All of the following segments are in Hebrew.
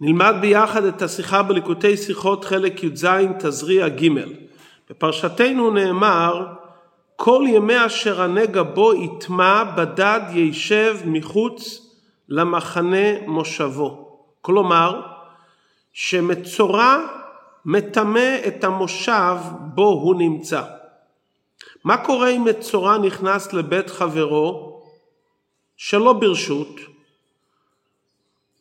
נלמד ביחד את השיחה בליקוטי שיחות חלק י"ז תזריע ג' בפרשתנו נאמר כל ימי אשר הנגע בו יטמע בדד יישב מחוץ למחנה מושבו. כלומר שמצורע מטמא את המושב בו הוא נמצא. מה קורה אם מצורע נכנס לבית חברו שלא ברשות?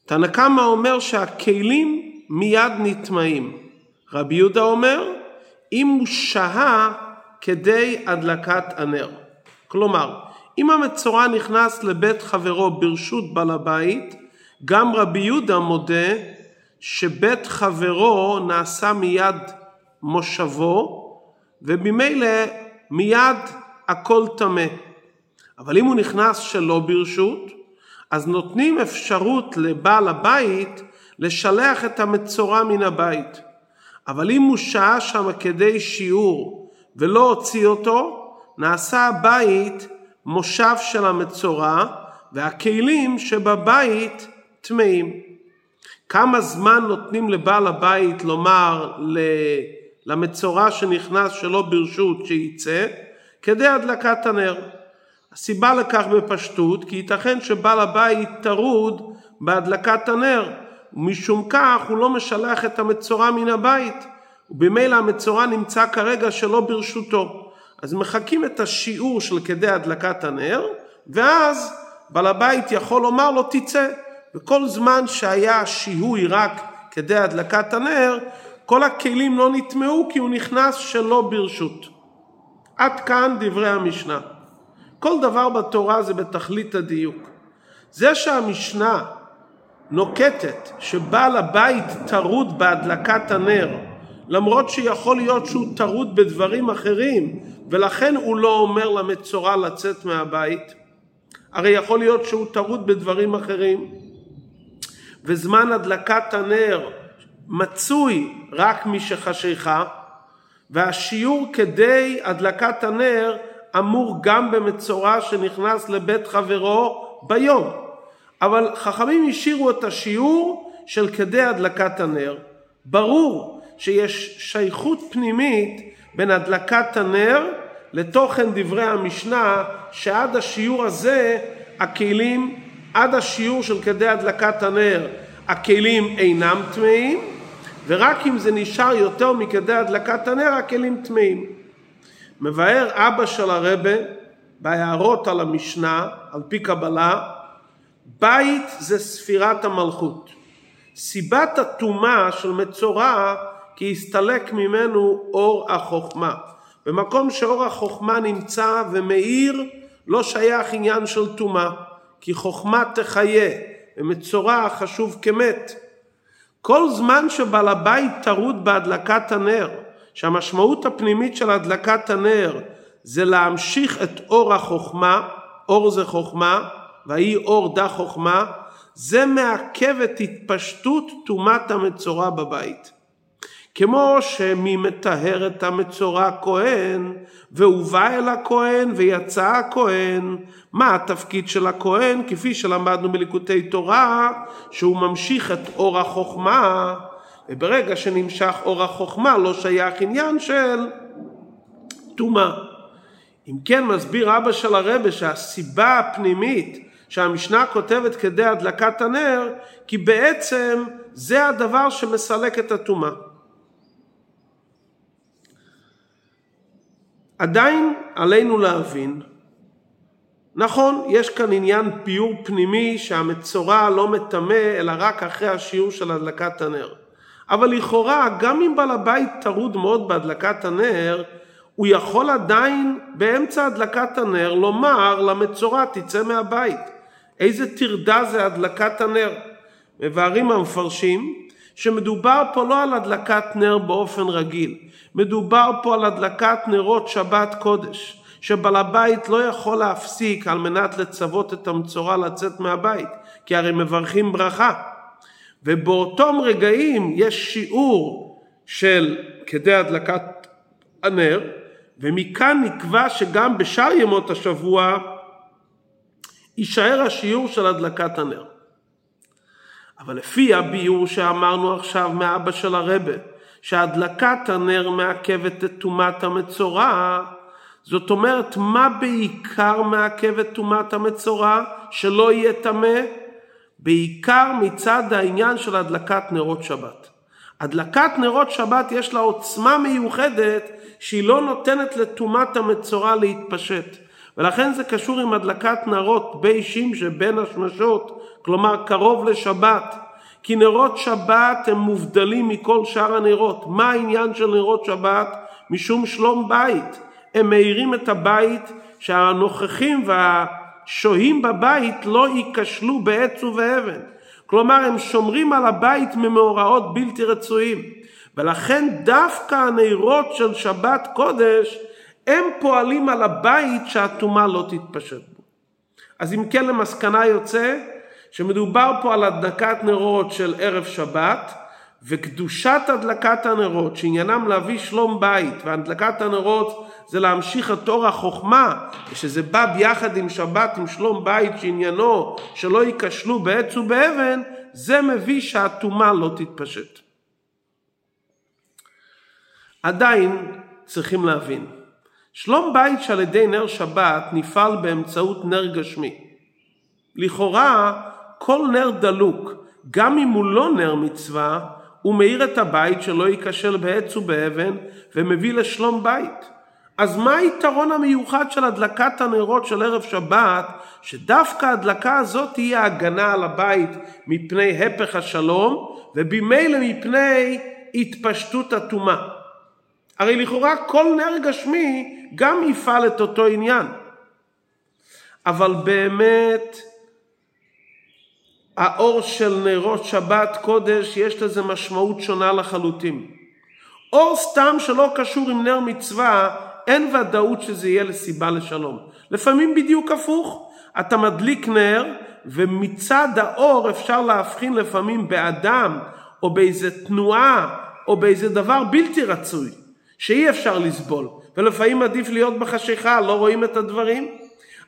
תנא קמא אומר שהכלים מיד נטמעים. רבי יהודה אומר, אם הוא שהה כדי הדלקת הנר. כלומר, אם המצורע נכנס לבית חברו ברשות בעל הבית, גם רבי יהודה מודה שבית חברו נעשה מיד מושבו, וממילא מיד הכל טמא. אבל אם הוא נכנס שלא ברשות, אז נותנים אפשרות לבעל הבית לשלח את המצורע מן הבית. אבל אם הוא שהה שם כדי שיעור ולא הוציא אותו, נעשה הבית מושב של המצורע והכלים שבבית טמאים. כמה זמן נותנים לבעל הבית לומר למצורע שנכנס שלא ברשות שיצא כדי הדלקת הנר. הסיבה לכך בפשטות כי ייתכן שבעל הבית טרוד בהדלקת הנר ומשום כך הוא לא משלח את המצורע מן הבית ובמילא המצורע נמצא כרגע שלא ברשותו. אז מחכים את השיעור של כדי הדלקת הנר ואז בעל הבית יכול לומר לו תצא. וכל זמן שהיה שיהוי רק כדי הדלקת הנר כל הכלים לא נטמעו כי הוא נכנס שלא ברשות. עד כאן דברי המשנה כל דבר בתורה זה בתכלית הדיוק. זה שהמשנה נוקטת שבעל הבית טרוד בהדלקת הנר, למרות שיכול להיות שהוא טרוד בדברים אחרים, ולכן הוא לא אומר למצורע לצאת מהבית, הרי יכול להיות שהוא טרוד בדברים אחרים, וזמן הדלקת הנר מצוי רק משחשיכה, והשיעור כדי הדלקת הנר אמור גם במצורע שנכנס לבית חברו ביום. אבל חכמים השאירו את השיעור של כדי הדלקת הנר. ברור שיש שייכות פנימית בין הדלקת הנר לתוכן דברי המשנה שעד השיעור הזה הכלים, עד השיעור של כדי הדלקת הנר הכלים אינם טמאים ורק אם זה נשאר יותר מכדי הדלקת הנר הכלים טמאים. מבאר אבא של הרבה בהערות על המשנה, על פי קבלה, בית זה ספירת המלכות. סיבת הטומאה של מצורע כי הסתלק ממנו אור החוכמה. במקום שאור החוכמה נמצא ומאיר לא שייך עניין של טומאה, כי חוכמה תחיה ומצורע חשוב כמת. כל זמן שבעל הבית טרוד בהדלקת הנר שהמשמעות הפנימית של הדלקת הנר זה להמשיך את אור החוכמה, אור זה חוכמה, ויהי אור דה חוכמה, זה מעכב את התפשטות טומאת המצורע בבית. כמו שמי מטהר את המצורע כהן, והוא בא אל הכהן ויצא הכהן, מה התפקיד של הכהן? כפי שלמדנו בליקוטי תורה, שהוא ממשיך את אור החוכמה, וברגע שנמשך אור החוכמה לא שייך עניין של טומאה. אם כן מסביר אבא של הרבה שהסיבה הפנימית שהמשנה כותבת כדי הדלקת הנר כי בעצם זה הדבר שמסלק את הטומאה. עדיין עלינו להבין נכון, יש כאן עניין פיור פנימי שהמצורע לא מטמא אלא רק אחרי השיעור של הדלקת הנר. אבל לכאורה גם אם בעל הבית טרוד מאוד בהדלקת הנר, הוא יכול עדיין באמצע הדלקת הנר לומר למצורע תצא מהבית. איזה טרדה זה הדלקת הנר. מבארים המפרשים שמדובר פה לא על הדלקת נר באופן רגיל, מדובר פה על הדלקת נרות שבת קודש, שבעל הבית לא יכול להפסיק על מנת לצוות את המצורע לצאת מהבית, כי הרי מברכים ברכה. ובאותם רגעים יש שיעור של כדי הדלקת הנר, ומכאן נקבע שגם בשאר ימות השבוע יישאר השיעור של הדלקת הנר. אבל לפי הביאור שאמרנו עכשיו מאבא של הרבה, שהדלקת הנר מעכבת את טומאת המצורע, זאת אומרת, מה בעיקר מעכב את טומאת המצורע? שלא יהיה טמא? בעיקר מצד העניין של הדלקת נרות שבת. הדלקת נרות שבת יש לה עוצמה מיוחדת שהיא לא נותנת לטומאת המצורע להתפשט. ולכן זה קשור עם הדלקת נרות בי שמשי בין השמשות, כלומר קרוב לשבת. כי נרות שבת הם מובדלים מכל שאר הנרות. מה העניין של נרות שבת? משום שלום בית. הם מאירים את הבית שהנוכחים והשוהים בבית לא ייכשלו בעץ ובאבן. כלומר הם שומרים על הבית ממאורעות בלתי רצויים. ולכן דווקא הנרות של שבת קודש הם פועלים על הבית שהטומאה לא תתפשט בו. אז אם כן למסקנה יוצא שמדובר פה על הדלקת נרות של ערב שבת וקדושת הדלקת הנרות שעניינם להביא שלום בית והדלקת הנרות זה להמשיך את אור החוכמה ושזה בא ביחד עם שבת עם שלום בית שעניינו שלא ייכשלו בעץ ובאבן זה מביא שהטומאה לא תתפשט. עדיין צריכים להבין שלום בית שעל ידי נר שבת נפעל באמצעות נר גשמי. לכאורה כל נר דלוק, גם אם הוא לא נר מצווה, הוא מאיר את הבית שלא ייכשל בעץ ובאבן ומביא לשלום בית. אז מה היתרון המיוחד של הדלקת הנרות של ערב שבת, שדווקא ההדלקה הזאת תהיה הגנה על הבית מפני הפך השלום, ובמילא מפני התפשטות הטומאה. הרי לכאורה כל נר גשמי גם יפעל את אותו עניין. אבל באמת האור של נרות שבת קודש יש לזה משמעות שונה לחלוטין. אור סתם שלא קשור עם נר מצווה אין ודאות שזה יהיה לסיבה לשלום. לפעמים בדיוק הפוך, אתה מדליק נר ומצד האור אפשר להבחין לפעמים באדם או באיזה תנועה או באיזה דבר בלתי רצוי שאי אפשר לסבול ולפעמים עדיף להיות בחשיכה, לא רואים את הדברים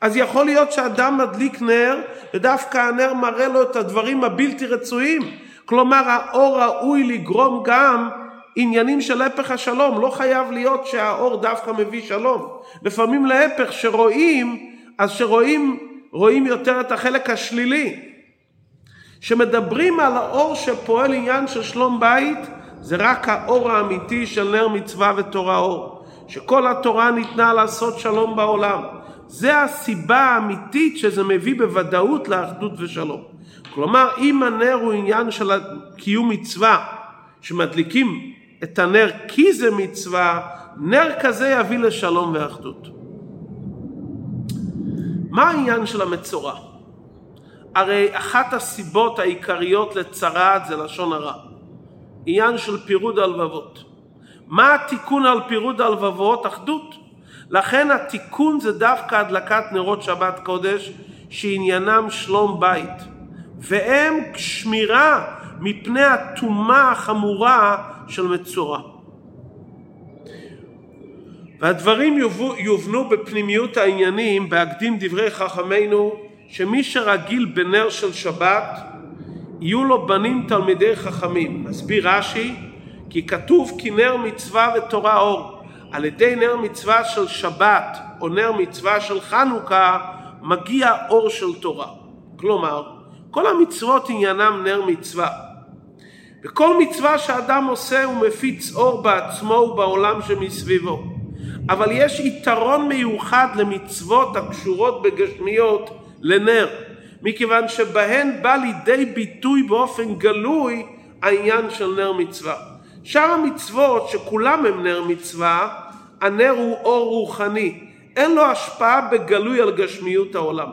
אז יכול להיות שאדם מדליק נר ודווקא הנר מראה לו את הדברים הבלתי רצויים. כלומר האור ראוי לגרום גם עניינים של הפך השלום. לא חייב להיות שהאור דווקא מביא שלום. לפעמים להפך שרואים אז שרואים רואים יותר את החלק השלילי. שמדברים על האור שפועל עניין של שלום בית זה רק האור האמיתי של נר מצווה ותורה אור שכל התורה ניתנה לעשות שלום בעולם זה הסיבה האמיתית שזה מביא בוודאות לאחדות ושלום. כלומר, אם הנר הוא עניין של קיום מצווה, שמדליקים את הנר כי זה מצווה, נר כזה יביא לשלום ואחדות. מה העניין של המצורע? הרי אחת הסיבות העיקריות לצרעת זה לשון הרע. עניין של פירוד הלבבות. מה התיקון על פירוד הלבבות? אחדות. לכן התיקון זה דווקא הדלקת נרות שבת קודש שעניינם שלום בית והם שמירה מפני הטומאה החמורה של מצורע. והדברים יובנו בפנימיות העניינים בהקדים דברי חכמינו שמי שרגיל בנר של שבת יהיו לו בנים תלמידי חכמים. מסביר רש"י כי כתוב כי נר מצווה ותורה אור על ידי נר מצווה של שבת או נר מצווה של חנוכה מגיע אור של תורה. כלומר, כל המצוות עניינם נר מצווה. וכל מצווה שאדם עושה הוא מפיץ אור בעצמו ובעולם שמסביבו. אבל יש יתרון מיוחד למצוות הקשורות בגשמיות לנר, מכיוון שבהן בא לידי ביטוי באופן גלוי העניין של נר מצווה. שאר המצוות שכולם הם נר מצווה הנר הוא אור רוחני, אין לו השפעה בגלוי על גשמיות העולם.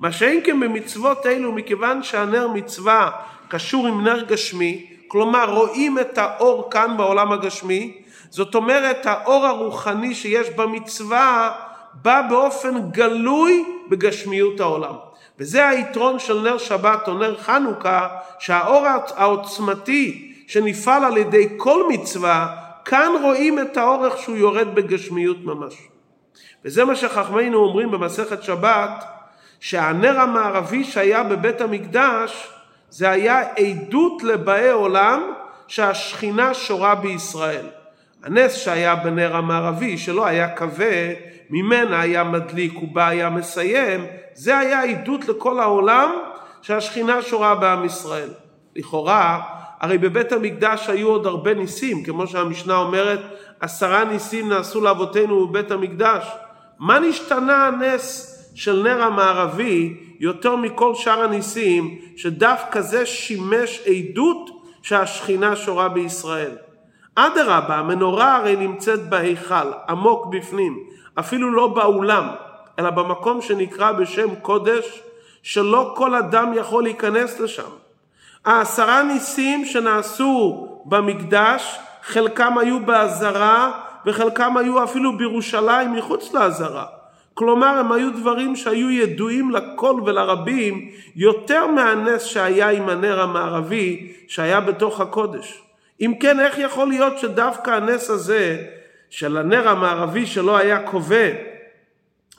מה שאין כן במצוות אלו, מכיוון שהנר מצווה קשור עם נר גשמי, כלומר רואים את האור כאן בעולם הגשמי, זאת אומרת האור הרוחני שיש במצווה בא באופן גלוי בגשמיות העולם. וזה היתרון של נר שבת או נר חנוכה, שהאור העוצמתי שנפעל על ידי כל מצווה כאן רואים את האורך שהוא יורד בגשמיות ממש. וזה מה שחכמינו אומרים במסכת שבת, שהנר המערבי שהיה בבית המקדש זה היה עדות לבאי עולם שהשכינה שורה בישראל. הנס שהיה בנר המערבי, שלא היה כבה, ממנה היה מדליק ובה היה מסיים, זה היה עדות לכל העולם שהשכינה שורה בעם ישראל. לכאורה, הרי בבית המקדש היו עוד הרבה ניסים, כמו שהמשנה אומרת, עשרה ניסים נעשו לאבותינו בבית המקדש. מה נשתנה הנס של נר המערבי יותר מכל שאר הניסים, שדווקא זה שימש עדות שהשכינה שורה בישראל. אדרבה, המנורה הרי נמצאת בהיכל, עמוק בפנים, אפילו לא באולם, אלא במקום שנקרא בשם קודש, שלא כל אדם יכול להיכנס לשם. העשרה ניסים שנעשו במקדש, חלקם היו באזהרה וחלקם היו אפילו בירושלים מחוץ לאזהרה. כלומר הם היו דברים שהיו ידועים לכל ולרבים יותר מהנס שהיה עם הנר המערבי שהיה בתוך הקודש. אם כן איך יכול להיות שדווקא הנס הזה של הנר המערבי שלא היה כובה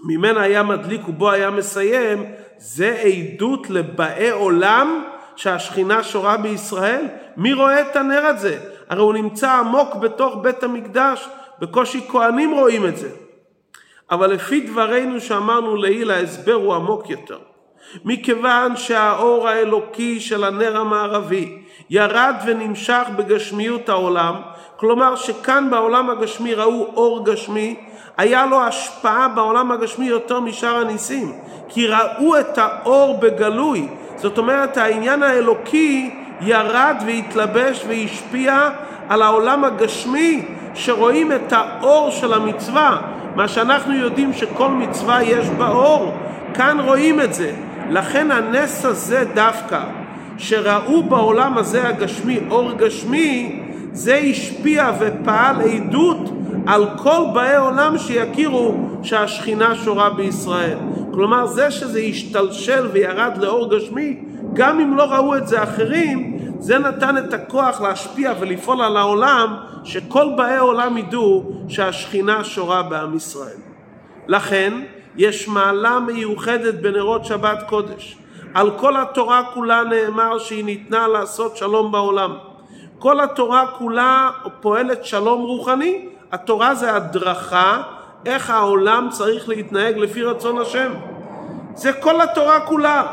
ממנה היה מדליק ובו היה מסיים זה עדות לבאי עולם שהשכינה שורה בישראל? מי רואה את הנר הזה? הרי הוא נמצא עמוק בתוך בית המקדש, בקושי כהנים רואים את זה. אבל לפי דברינו שאמרנו לעיל ההסבר הוא עמוק יותר. מכיוון שהאור האלוקי של הנר המערבי ירד ונמשך בגשמיות העולם, כלומר שכאן בעולם הגשמי ראו אור גשמי, היה לו השפעה בעולם הגשמי יותר משאר הניסים, כי ראו את האור בגלוי, זאת אומרת העניין האלוקי ירד והתלבש והשפיע על העולם הגשמי שרואים את האור של המצווה, מה שאנחנו יודעים שכל מצווה יש בה אור, כאן רואים את זה. לכן הנס הזה דווקא, שראו בעולם הזה הגשמי אור גשמי, זה השפיע ופעל עדות על כל באי עולם שיכירו שהשכינה שורה בישראל. כלומר זה שזה השתלשל וירד לאור גשמי, גם אם לא ראו את זה אחרים, זה נתן את הכוח להשפיע ולפעול על העולם, שכל באי עולם ידעו שהשכינה שורה בעם ישראל. לכן יש מעלה מיוחדת בנרות שבת קודש. על כל התורה כולה נאמר שהיא ניתנה לעשות שלום בעולם. כל התורה כולה פועלת שלום רוחני, התורה זה הדרכה איך העולם צריך להתנהג לפי רצון השם. זה כל התורה כולה.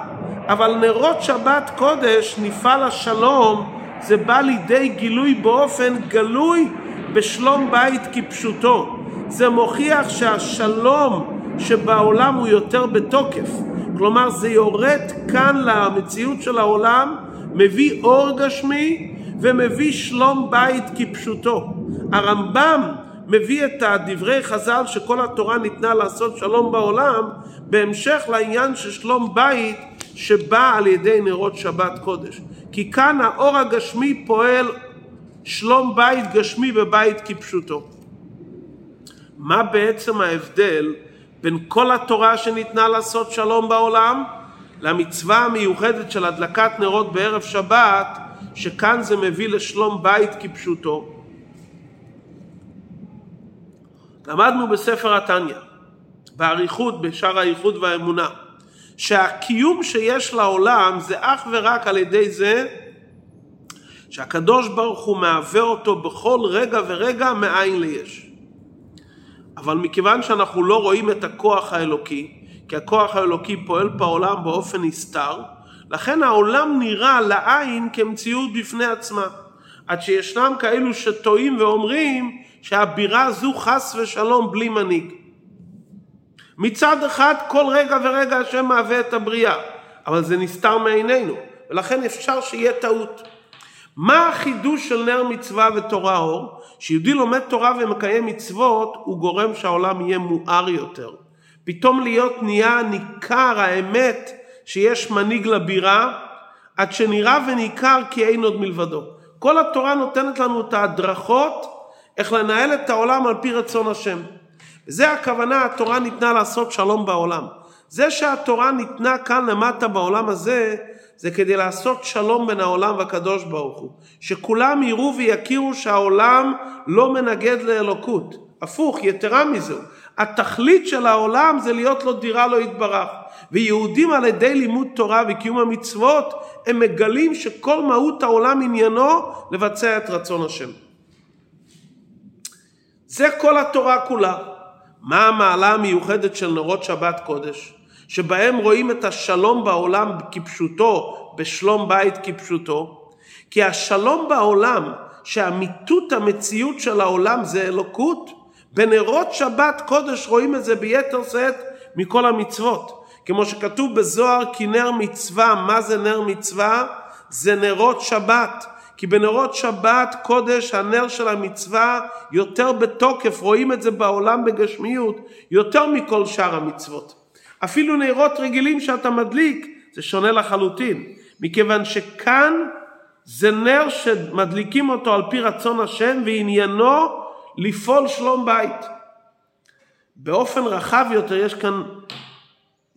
אבל נרות שבת קודש, נפעל השלום, זה בא לידי גילוי באופן גלוי בשלום בית כפשוטו. זה מוכיח שהשלום שבעולם הוא יותר בתוקף. כלומר זה יורד כאן למציאות של העולם, מביא אור גשמי ומביא שלום בית כפשוטו. הרמב"ם מביא את הדברי חז"ל שכל התורה ניתנה לעשות שלום בעולם בהמשך לעניין של שלום בית שבא על ידי נרות שבת קודש. כי כאן האור הגשמי פועל שלום בית גשמי בבית כפשוטו. מה בעצם ההבדל בין כל התורה שניתנה לעשות שלום בעולם למצווה המיוחדת של הדלקת נרות בערב שבת שכאן זה מביא לשלום בית כפשוטו. למדנו בספר התניא, באריכות, בשאר האיחוד והאמונה, שהקיום שיש לעולם זה אך ורק על ידי זה שהקדוש ברוך הוא מהווה אותו בכל רגע ורגע מאין ליש. אבל מכיוון שאנחנו לא רואים את הכוח האלוקי, כי הכוח האלוקי פועל בעולם באופן נסתר, לכן העולם נראה לעין כמציאות בפני עצמה. עד שישנם כאלו שטועים ואומרים שהבירה זו חס ושלום בלי מנהיג. מצד אחד כל רגע ורגע השם מהווה את הבריאה, אבל זה נסתר מעינינו, ולכן אפשר שיהיה טעות. מה החידוש של נר מצווה ותורה אור? שיהודי לומד תורה ומקיים מצוות, הוא גורם שהעולם יהיה מואר יותר. פתאום להיות נהיה ניכר האמת שיש מנהיג לבירה, עד שנראה וניכר כי אין עוד מלבדו. כל התורה נותנת לנו את ההדרכות איך לנהל את העולם על פי רצון השם. זה הכוונה, התורה ניתנה לעשות שלום בעולם. זה שהתורה ניתנה כאן למטה בעולם הזה, זה כדי לעשות שלום בין העולם והקדוש ברוך הוא. שכולם יראו ויכירו שהעולם לא מנגד לאלוקות. הפוך, יתרה מזו. התכלית של העולם זה להיות לו דירה לא יתברך. ויהודים על ידי לימוד תורה וקיום המצוות, הם מגלים שכל מהות העולם עניינו לבצע את רצון השם. זה כל התורה כולה. מה המעלה המיוחדת של נרות שבת קודש? שבהם רואים את השלום בעולם כפשוטו, בשלום בית כפשוטו. כי השלום בעולם, שאמיתות המציאות של העולם זה אלוקות, בנרות שבת קודש רואים את זה ביתר שאת מכל המצוות. כמו שכתוב בזוהר כי נר מצווה, מה זה נר מצווה? זה נרות שבת. כי בנרות שבת קודש הנר של המצווה יותר בתוקף, רואים את זה בעולם בגשמיות, יותר מכל שאר המצוות. אפילו נרות רגילים שאתה מדליק זה שונה לחלוטין, מכיוון שכאן זה נר שמדליקים אותו על פי רצון השם ועניינו לפעול שלום בית. באופן רחב יותר יש כאן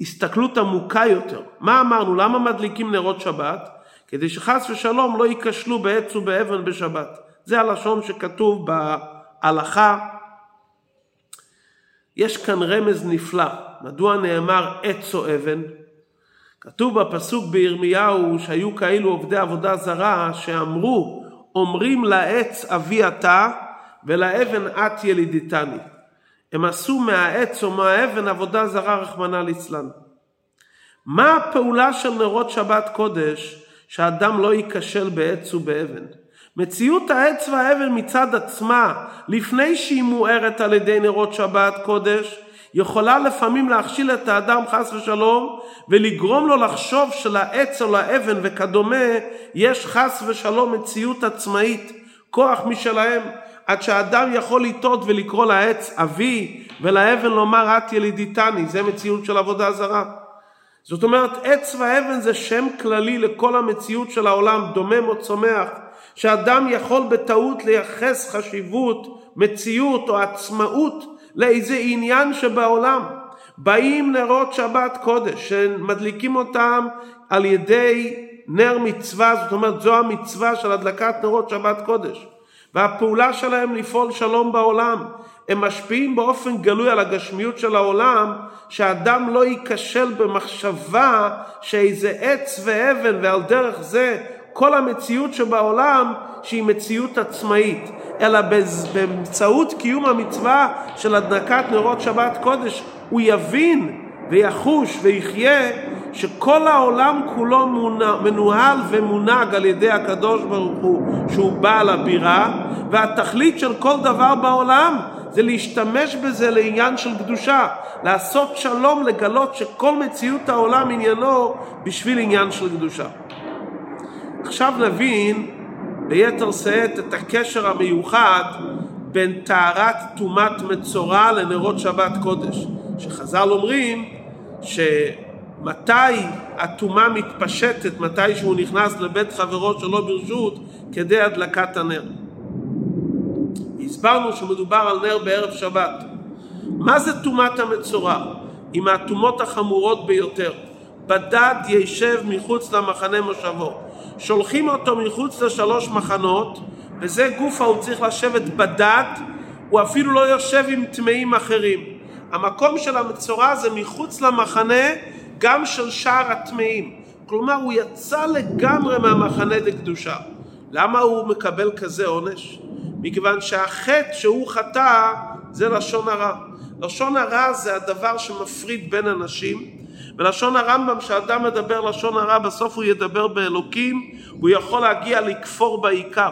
הסתכלות עמוקה יותר. מה אמרנו? למה מדליקים נרות שבת? כדי שחס ושלום לא ייכשלו בעץ ובאבן בשבת. זה הלשון שכתוב בהלכה. יש כאן רמז נפלא. מדוע נאמר עץ או אבן? כתוב בפסוק בירמיהו שהיו כאלו עובדי עבודה זרה שאמרו אומרים לעץ אבי אתה ולאבן את ילידיתני. הם עשו מהעץ או מהאבן עבודה זרה רחמנא ליצלן. מה הפעולה של נרות שבת קודש שאדם לא ייכשל בעץ ובאבן? מציאות העץ והאבן מצד עצמה, לפני שהיא מוארת על ידי נרות שבת קודש, יכולה לפעמים להכשיל את האדם חס ושלום ולגרום לו לחשוב שלעץ או לאבן וכדומה יש חס ושלום מציאות עצמאית, כוח משלהם. עד שהאדם יכול לטעות ולקרוא לעץ אבי ולאבן לומר את ילידיתני, זה מציאות של עבודה זרה. זאת אומרת עץ ואבן זה שם כללי לכל המציאות של העולם, דומם או צומח, שאדם יכול בטעות לייחס חשיבות, מציאות או עצמאות לאיזה עניין שבעולם. באים נרות שבת קודש, שמדליקים אותם על ידי נר מצווה, זאת אומרת זו המצווה של הדלקת נרות שבת קודש. והפעולה שלהם לפעול שלום בעולם. הם משפיעים באופן גלוי על הגשמיות של העולם, שאדם לא ייכשל במחשבה שאיזה עץ ואבן ועל דרך זה כל המציאות שבעולם שהיא מציאות עצמאית, אלא באמצעות קיום המצווה של הדנקת נרות שבת קודש הוא יבין ויחוש ויחיה שכל העולם כולו מנוהל ומונהג על ידי הקדוש ברוך הוא שהוא בעל הבירה והתכלית של כל דבר בעולם זה להשתמש בזה לעניין של קדושה, לעשות שלום, לגלות שכל מציאות העולם עניינו בשביל עניין של קדושה. עכשיו נבין ביתר שאת את הקשר המיוחד בין טהרת טומאת מצורע לנרות שבת קודש. שחז"ל אומרים שמתי הטומאה מתפשטת, מתי שהוא נכנס לבית חברו שלא ברשות, כדי הדלקת הנר. הסברנו שמדובר על נר בערב שבת. מה זה טומאת המצורע? היא מהטומאות החמורות ביותר. בדד יישב מחוץ למחנה מושבו. שולחים אותו מחוץ לשלוש מחנות, וזה גופה הוא צריך לשבת בדד, הוא אפילו לא יושב עם טמאים אחרים. המקום של המצורע זה מחוץ למחנה גם של שאר הטמאים. כלומר הוא יצא לגמרי מהמחנה לקדושה. למה הוא מקבל כזה עונש? מכיוון שהחטא שהוא חטא זה לשון הרע. לשון הרע זה הדבר שמפריד בין אנשים ולשון הרמב"ם שאדם מדבר לשון הרע בסוף הוא ידבר באלוקים הוא יכול להגיע לכפור בעיקר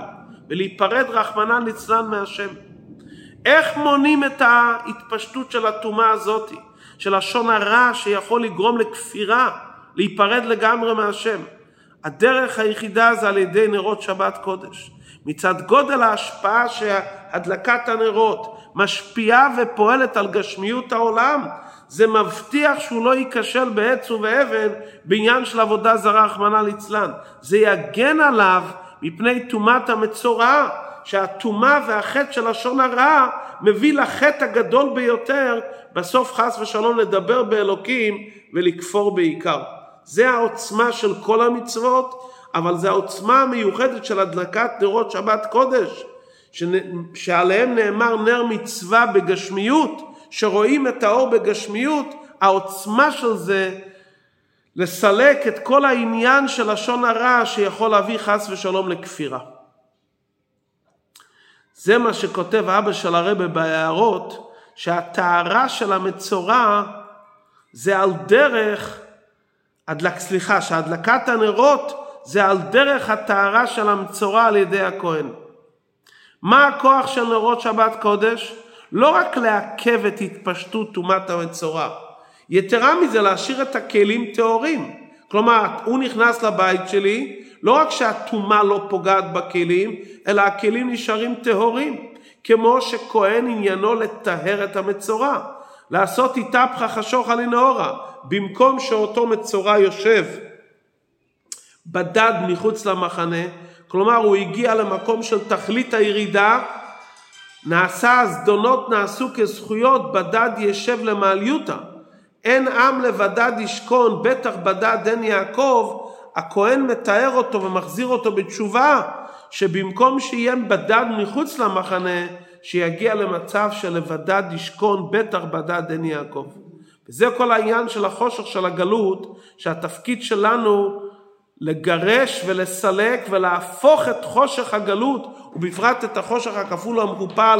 ולהיפרד רחמנא ליצלן מהשם. איך מונים את ההתפשטות של הטומאה הזאת, של לשון הרע שיכול לגרום לכפירה, להיפרד לגמרי מהשם? הדרך היחידה זה על ידי נרות שבת קודש. מצד גודל ההשפעה שהדלקת הנרות משפיעה ופועלת על גשמיות העולם, זה מבטיח שהוא לא ייכשל בעץ ובאבן בעניין של עבודה זרה, רחמנא ליצלן. זה יגן עליו מפני טומאת המצורעה, שהטומאה והחטא של לשון הרע מביא לחטא הגדול ביותר, בסוף חס ושלום לדבר באלוקים ולכפור בעיקר. זה העוצמה של כל המצוות, אבל זה העוצמה המיוחדת של הדלקת נרות שבת קודש, שעליהם נאמר נר מצווה בגשמיות, שרואים את האור בגשמיות, העוצמה של זה לסלק את כל העניין של לשון הרע שיכול להביא חס ושלום לכפירה. זה מה שכותב אבא של הרבה בהערות, שהטהרה של המצורע זה על דרך, הדלק, סליחה, שהדלקת הנרות זה על דרך הטהרה של המצורע על ידי הכהן. מה הכוח של נרות שבת קודש? לא רק לעכב את התפשטות טומאת המצורע, יתרה מזה להשאיר את הכלים טהורים. כלומר, הוא נכנס לבית שלי, לא רק שהטומאה לא פוגעת בכלים, אלא הכלים נשארים טהורים. כמו שכהן עניינו לטהר את המצורע. לעשות איתפחה חשוכה לנאורה. במקום שאותו מצורע יושב בדד מחוץ למחנה, כלומר הוא הגיע למקום של תכלית הירידה, נעשה הזדונות נעשו כזכויות, בדד ישב למעליותה. אין עם לבדד ישכון, בטח בדד אין יעקב, הכהן מתאר אותו ומחזיר אותו בתשובה, שבמקום שיהיה בדד מחוץ למחנה, שיגיע למצב שלבדד ישכון, בטח בדד אין יעקב. וזה כל העניין של החושך של הגלות, שהתפקיד שלנו לגרש ולסלק ולהפוך את חושך הגלות, ובפרט את החושך הכפול המכופל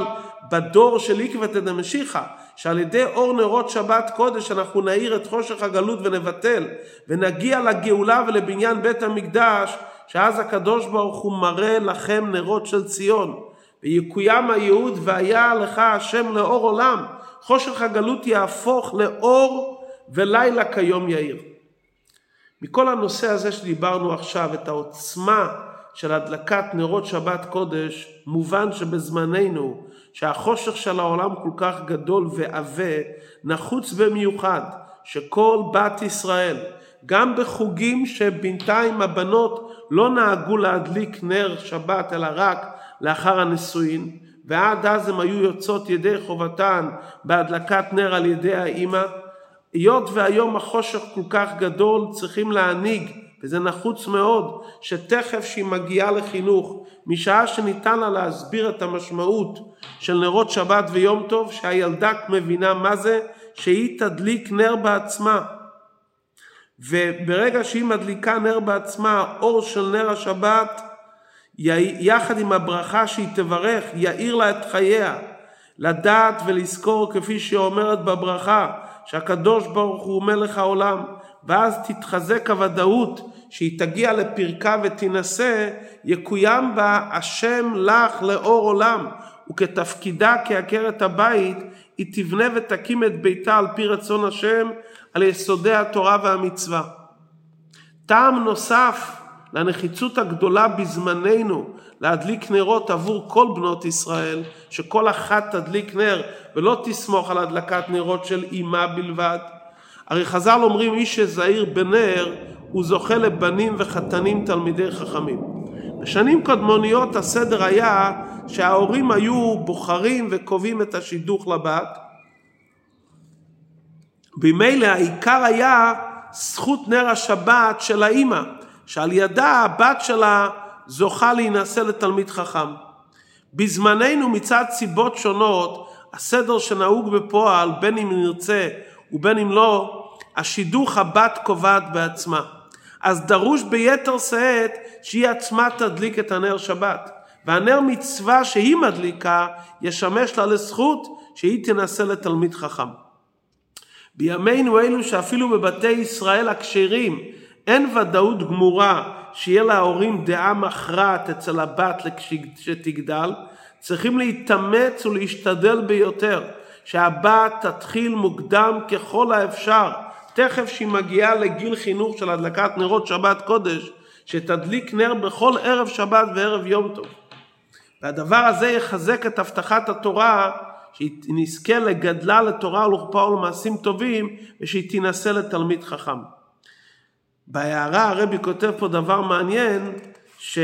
בדור של עקבתא דמשיחא, שעל ידי אור נרות שבת קודש אנחנו נאיר את חושך הגלות ונבטל, ונגיע לגאולה ולבניין בית המקדש, שאז הקדוש ברוך הוא מראה לכם נרות של ציון. ויקוים הייעוד והיה לך השם לאור עולם, חושך הגלות יהפוך לאור ולילה כיום יאיר. מכל הנושא הזה שדיברנו עכשיו, את העוצמה של הדלקת נרות שבת קודש, מובן שבזמננו, שהחושך של העולם כל כך גדול ועבה, נחוץ במיוחד שכל בת ישראל, גם בחוגים שבינתיים הבנות לא נהגו להדליק נר שבת אלא רק לאחר הנישואין, ועד אז הן היו יוצאות ידי חובתן בהדלקת נר על ידי האימא, היות והיום החושך כל כך גדול צריכים להנהיג וזה נחוץ מאוד שתכף שהיא מגיעה לחינוך משעה שניתן לה להסביר את המשמעות של נרות שבת ויום טוב שהילדה מבינה מה זה שהיא תדליק נר בעצמה. וברגע שהיא מדליקה נר בעצמה האור של נר השבת יחד עם הברכה שהיא תברך יאיר לה את חייה. לדעת ולזכור כפי שהיא אומרת בברכה שהקדוש ברוך הוא מלך העולם ואז תתחזק הוודאות שהיא תגיע לפרקה ותינשא, יקוים בה השם לך לאור עולם, וכתפקידה כעקרת הבית, היא תבנה ותקים את ביתה על פי רצון השם, על יסודי התורה והמצווה. טעם נוסף לנחיצות הגדולה בזמננו להדליק נרות עבור כל בנות ישראל, שכל אחת תדליק נר ולא תסמוך על הדלקת נרות של אימה בלבד. הרי חז"ל אומרים מי שזהיר בנר הוא זוכה לבנים וחתנים תלמידי חכמים. בשנים קודמוניות הסדר היה שההורים היו בוחרים וקובעים את השידוך לבת. במילא העיקר היה זכות נר השבת של האימא, שעל ידה הבת שלה זוכה להינשא לתלמיד חכם. בזמננו מצד סיבות שונות, הסדר שנהוג בפועל, בין אם נרצה ובין אם לא, השידוך הבת קובעת בעצמה. אז דרוש ביתר שאת שהיא עצמה תדליק את הנר שבת. והנר מצווה שהיא מדליקה ישמש לה לזכות שהיא תנסה לתלמיד חכם. בימינו אלו שאפילו בבתי ישראל הכשרים אין ודאות גמורה שיהיה להורים דעה מכרעת אצל הבת כשתגדל, צריכים להתאמץ ולהשתדל ביותר שהבת תתחיל מוקדם ככל האפשר תכף שהיא מגיעה לגיל חינוך של הדלקת נרות שבת קודש, שתדליק נר בכל ערב שבת וערב יום טוב. והדבר הזה יחזק את הבטחת התורה, שהיא נזכה לגדלה לתורה ולחופה ולמעשים טובים, ושהיא תינשא לתלמיד חכם. בהערה הרבי כותב פה דבר מעניין, שגם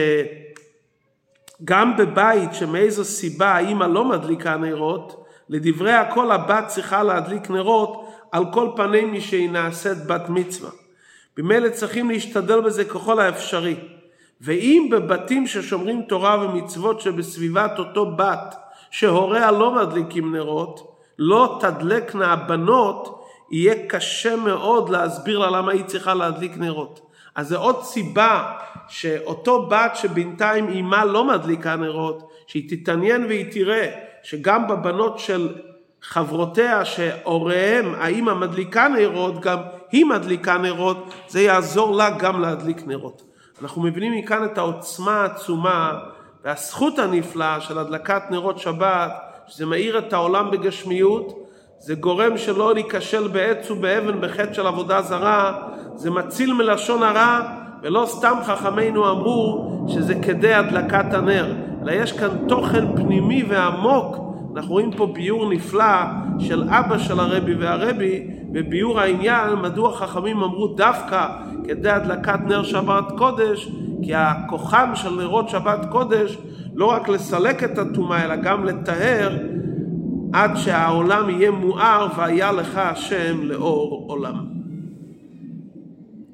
בבית שמאיזו סיבה האימא לא מדליקה נרות, לדברי הכל הבת צריכה להדליק נרות על כל פנים מי שהיא נעשית בת מצווה. במילא צריכים להשתדל בזה ככל האפשרי. ואם בבתים ששומרים תורה ומצוות שבסביבת אותו בת שהוריה לא מדליקים נרות, לא תדלקנה הבנות, יהיה קשה מאוד להסביר לה למה היא צריכה להדליק נרות. אז זה עוד סיבה שאותו בת שבינתיים אימה לא מדליקה נרות, שהיא תתעניין והיא תראה שגם בבנות של חברותיה שהוריהם, האימא מדליקה נרות, גם היא מדליקה נרות, זה יעזור לה גם להדליק נרות. אנחנו מבינים מכאן את העוצמה העצומה והזכות הנפלאה של הדלקת נרות שבת, שזה מאיר את העולם בגשמיות, זה גורם שלא להיכשל בעץ ובאבן בחטא של עבודה זרה, זה מציל מלשון הרע, ולא סתם חכמינו אמרו שזה כדי הדלקת הנר, אלא יש כאן תוכן פנימי ועמוק, אנחנו רואים פה ביור נפלא של אבא של הרבי והרבי, בביור העניין מדוע חכמים אמרו דווקא כדי הדלקת נר שבת קודש, כי הכוחם של נרות שבת קודש לא רק לסלק את הטומאה אלא גם לטהר עד שהעולם יהיה מואר והיה לך השם לאור עולם.